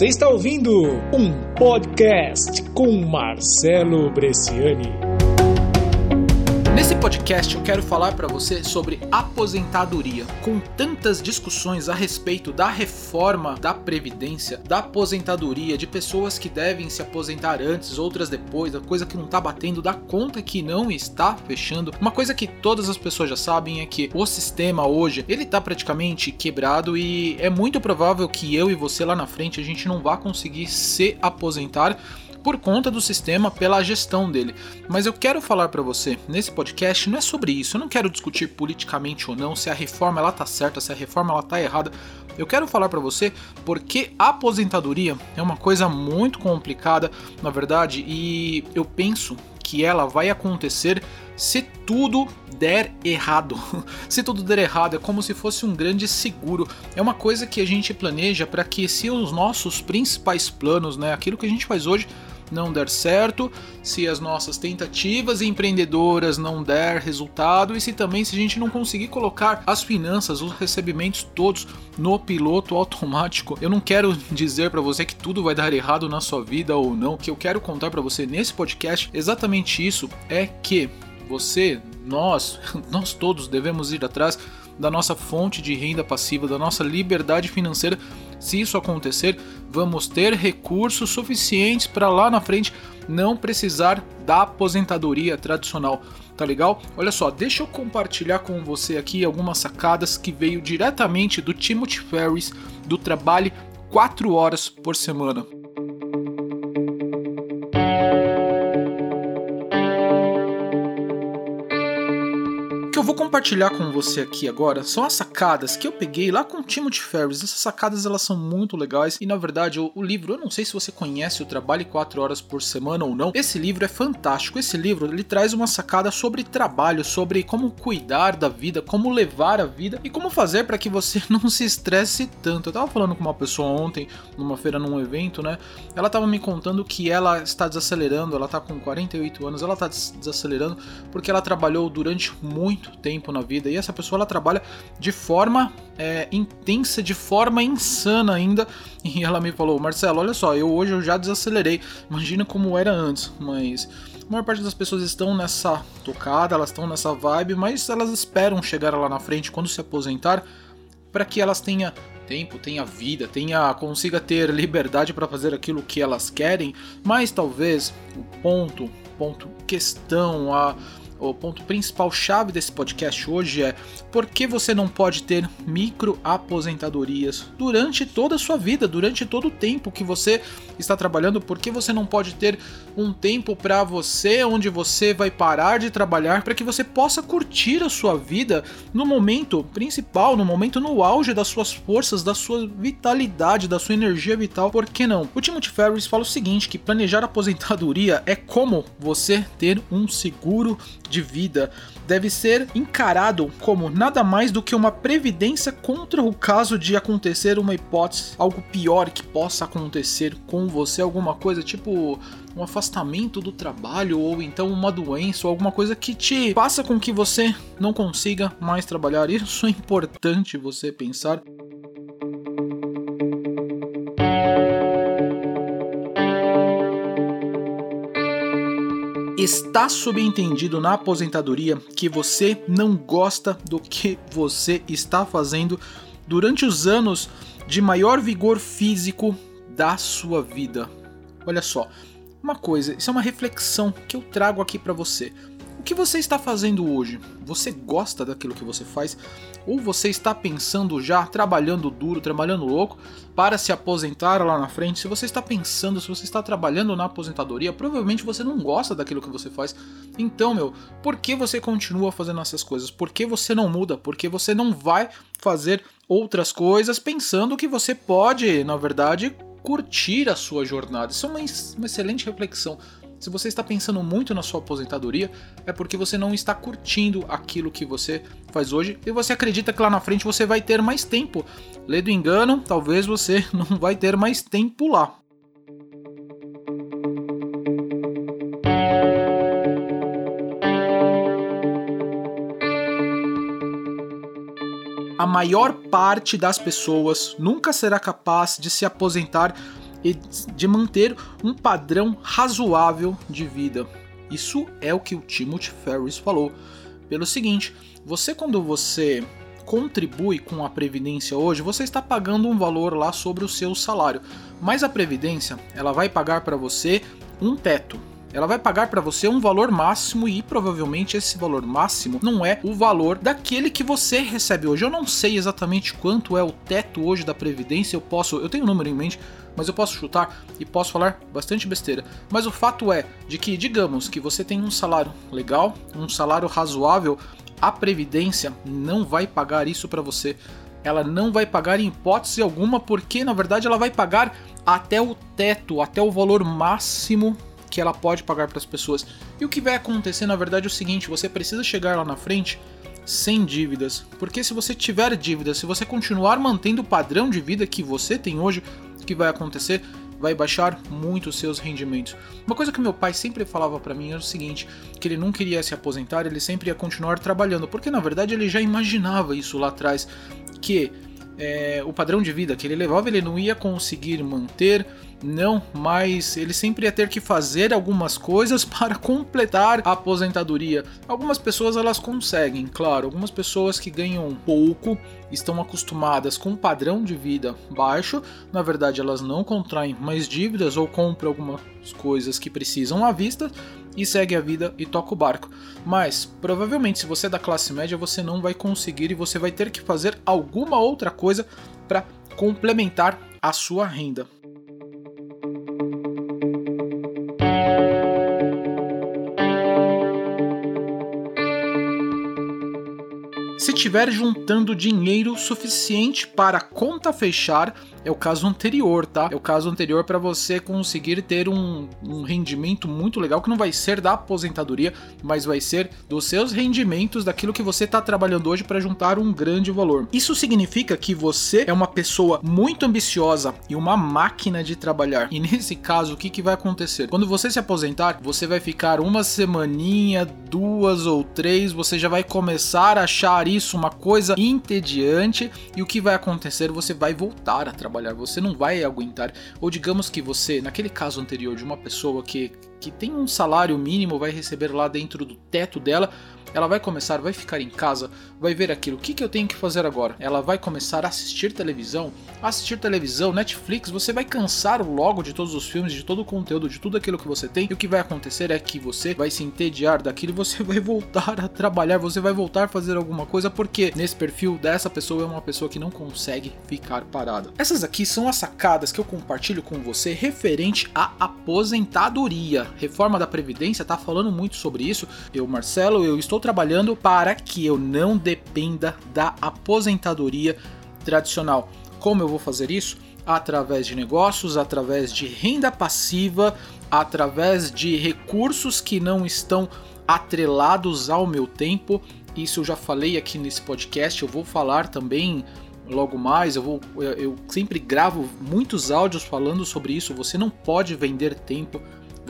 Você está ouvindo um podcast com Marcelo Bresciani. Podcast eu quero falar para você sobre aposentadoria. Com tantas discussões a respeito da reforma da previdência, da aposentadoria, de pessoas que devem se aposentar antes, outras depois, a coisa que não tá batendo, da conta que não está fechando. Uma coisa que todas as pessoas já sabem é que o sistema hoje, ele tá praticamente quebrado e é muito provável que eu e você lá na frente a gente não vá conseguir se aposentar por conta do sistema, pela gestão dele. Mas eu quero falar para você nesse podcast não é sobre isso. Eu não quero discutir politicamente ou não se a reforma ela tá certa, se a reforma ela tá errada. Eu quero falar para você porque a aposentadoria é uma coisa muito complicada, na verdade, e eu penso que ela vai acontecer se tudo der errado. se tudo der errado, é como se fosse um grande seguro. É uma coisa que a gente planeja para que se os nossos principais planos, né, aquilo que a gente faz hoje, não der certo, se as nossas tentativas empreendedoras não der resultado e se também se a gente não conseguir colocar as finanças, os recebimentos todos no piloto automático. Eu não quero dizer para você que tudo vai dar errado na sua vida ou não. O que eu quero contar para você nesse podcast exatamente isso é que você, nós, nós todos devemos ir atrás da nossa fonte de renda passiva, da nossa liberdade financeira. Se isso acontecer, vamos ter recursos suficientes para lá na frente não precisar da aposentadoria tradicional. Tá legal? Olha só, deixa eu compartilhar com você aqui algumas sacadas que veio diretamente do Timothy Ferris do Trabalhe 4 horas por semana. Eu vou compartilhar com você aqui agora são as sacadas que eu peguei lá com o Timothy Ferris. Essas sacadas elas são muito legais e na verdade o, o livro, eu não sei se você conhece o Trabalho 4 horas por semana ou não. Esse livro é fantástico. Esse livro ele traz uma sacada sobre trabalho, sobre como cuidar da vida, como levar a vida e como fazer para que você não se estresse tanto. Eu tava falando com uma pessoa ontem numa feira num evento, né? Ela tava me contando que ela está desacelerando, ela tá com 48 anos, ela tá desacelerando porque ela trabalhou durante muito muito tempo na vida e essa pessoa ela trabalha de forma é, intensa, de forma insana ainda. E ela me falou: Marcelo, olha só, eu hoje eu já desacelerei, imagina como era antes, mas a maior parte das pessoas estão nessa tocada, elas estão nessa vibe, mas elas esperam chegar lá na frente quando se aposentar para que elas tenham tempo, tenha vida, tenha consiga ter liberdade para fazer aquilo que elas querem, mas talvez o ponto, ponto questão, a o ponto principal chave desse podcast hoje é por que você não pode ter micro aposentadorias durante toda a sua vida, durante todo o tempo que você está trabalhando, por que você não pode ter um tempo para você onde você vai parar de trabalhar para que você possa curtir a sua vida no momento principal, no momento no auge das suas forças, da sua vitalidade, da sua energia vital, por que não? O Timothy Ferris fala o seguinte, que planejar aposentadoria é como você ter um seguro de vida deve ser encarado como nada mais do que uma previdência contra o caso de acontecer uma hipótese, algo pior que possa acontecer com você, alguma coisa tipo um afastamento do trabalho ou então uma doença ou alguma coisa que te faça com que você não consiga mais trabalhar. Isso é importante você pensar. Está subentendido na aposentadoria que você não gosta do que você está fazendo durante os anos de maior vigor físico da sua vida. Olha só, uma coisa, isso é uma reflexão que eu trago aqui para você. O que você está fazendo hoje? Você gosta daquilo que você faz? Ou você está pensando já, trabalhando duro, trabalhando louco, para se aposentar lá na frente? Se você está pensando, se você está trabalhando na aposentadoria, provavelmente você não gosta daquilo que você faz. Então, meu, por que você continua fazendo essas coisas? Por que você não muda? Por que você não vai fazer outras coisas pensando que você pode, na verdade, curtir a sua jornada? Isso é uma, uma excelente reflexão. Se você está pensando muito na sua aposentadoria, é porque você não está curtindo aquilo que você faz hoje e você acredita que lá na frente você vai ter mais tempo. Lê do engano, talvez você não vai ter mais tempo lá. Maior parte das pessoas nunca será capaz de se aposentar e de manter um padrão razoável de vida. Isso é o que o Timothy Ferris falou. Pelo seguinte, você quando você contribui com a previdência hoje, você está pagando um valor lá sobre o seu salário, mas a previdência, ela vai pagar para você um teto. Ela vai pagar para você um valor máximo e provavelmente esse valor máximo não é o valor daquele que você recebe hoje. Eu não sei exatamente quanto é o teto hoje da previdência, eu posso, eu tenho um número em mente, mas eu posso chutar e posso falar bastante besteira. Mas o fato é de que, digamos que você tem um salário legal, um salário razoável, a previdência não vai pagar isso para você. Ela não vai pagar em hipótese alguma, porque na verdade ela vai pagar até o teto, até o valor máximo que ela pode pagar para as pessoas. E o que vai acontecer na verdade é o seguinte: você precisa chegar lá na frente sem dívidas, porque se você tiver dívidas, se você continuar mantendo o padrão de vida que você tem hoje, o que vai acontecer? Vai baixar muito os seus rendimentos. Uma coisa que meu pai sempre falava para mim era o seguinte: que ele não queria se aposentar, ele sempre ia continuar trabalhando, porque na verdade ele já imaginava isso lá atrás, que é, o padrão de vida que ele levava ele não ia conseguir manter não, mas ele sempre ia ter que fazer algumas coisas para completar a aposentadoria. Algumas pessoas elas conseguem, claro, algumas pessoas que ganham pouco estão acostumadas com um padrão de vida baixo, na verdade elas não contraem mais dívidas ou compram algumas coisas que precisam à vista e segue a vida e toca o barco. Mas provavelmente se você é da classe média você não vai conseguir e você vai ter que fazer alguma outra coisa para complementar a sua renda. Estiver juntando dinheiro suficiente para a conta fechar, é o caso anterior, tá? É o caso anterior para você conseguir ter um, um, rendimento muito legal que não vai ser da aposentadoria, mas vai ser dos seus rendimentos daquilo que você está trabalhando hoje para juntar um grande valor. Isso significa que você é uma pessoa muito ambiciosa e uma máquina de trabalhar. E nesse caso, o que, que vai acontecer? Quando você se aposentar, você vai ficar uma semaninha, duas ou três, você já vai começar a achar isso uma coisa entediante e o que vai acontecer? Você vai voltar a trabalhar, você não vai aguentar. Ou digamos que você, naquele caso anterior de uma pessoa que, que tem um salário mínimo, vai receber lá dentro do teto dela, ela vai começar, vai ficar em casa, vai ver aquilo. O que, que eu tenho que fazer agora? Ela vai começar a assistir televisão. Assistir televisão, Netflix, você vai cansar logo de todos os filmes, de todo o conteúdo, de tudo aquilo que você tem. E o que vai acontecer é que você vai se entediar daquilo você vai voltar a trabalhar, você vai voltar a fazer alguma coisa, porque nesse perfil dessa pessoa é uma pessoa que não consegue ficar parada. Essas aqui são as sacadas que eu compartilho com você referente à aposentadoria. Reforma da Previdência tá falando muito sobre isso. Eu, Marcelo, eu estou trabalhando para que eu não dependa da aposentadoria tradicional. Como eu vou fazer isso? Através de negócios, através de renda passiva, através de recursos que não estão atrelados ao meu tempo. Isso eu já falei aqui nesse podcast, eu vou falar também logo mais. Eu, vou, eu sempre gravo muitos áudios falando sobre isso. Você não pode vender tempo,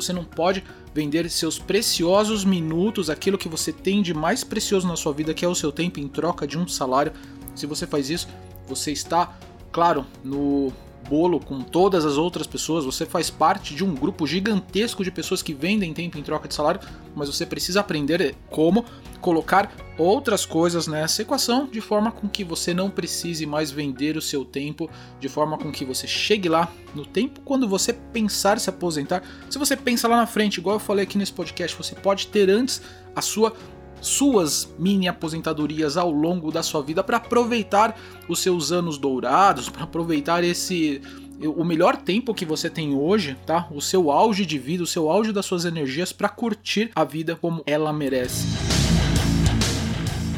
você não pode vender seus preciosos minutos, aquilo que você tem de mais precioso na sua vida, que é o seu tempo, em troca de um salário. Se você faz isso, você está, claro, no bolo com todas as outras pessoas, você faz parte de um grupo gigantesco de pessoas que vendem tempo em troca de salário, mas você precisa aprender como colocar outras coisas nessa equação de forma com que você não precise mais vender o seu tempo, de forma com que você chegue lá no tempo quando você pensar se aposentar. Se você pensa lá na frente, igual eu falei aqui nesse podcast, você pode ter antes a sua suas mini aposentadorias ao longo da sua vida para aproveitar os seus anos dourados, para aproveitar esse o melhor tempo que você tem hoje, tá? O seu auge de vida, o seu auge das suas energias para curtir a vida como ela merece.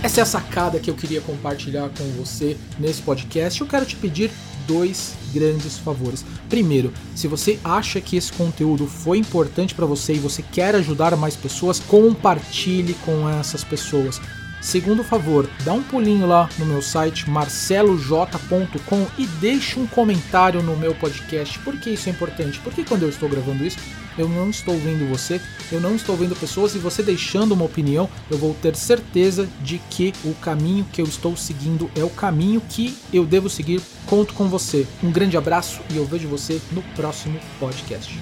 Essa é a sacada que eu queria compartilhar com você nesse podcast. Eu quero te pedir dois grandes favores. Primeiro, se você acha que esse conteúdo foi importante para você e você quer ajudar mais pessoas, compartilhe com essas pessoas Segundo favor, dá um pulinho lá no meu site marceloj.com e deixe um comentário no meu podcast. Por que isso é importante? Porque quando eu estou gravando isso, eu não estou vendo você, eu não estou vendo pessoas e você deixando uma opinião, eu vou ter certeza de que o caminho que eu estou seguindo é o caminho que eu devo seguir. Conto com você. Um grande abraço e eu vejo você no próximo podcast.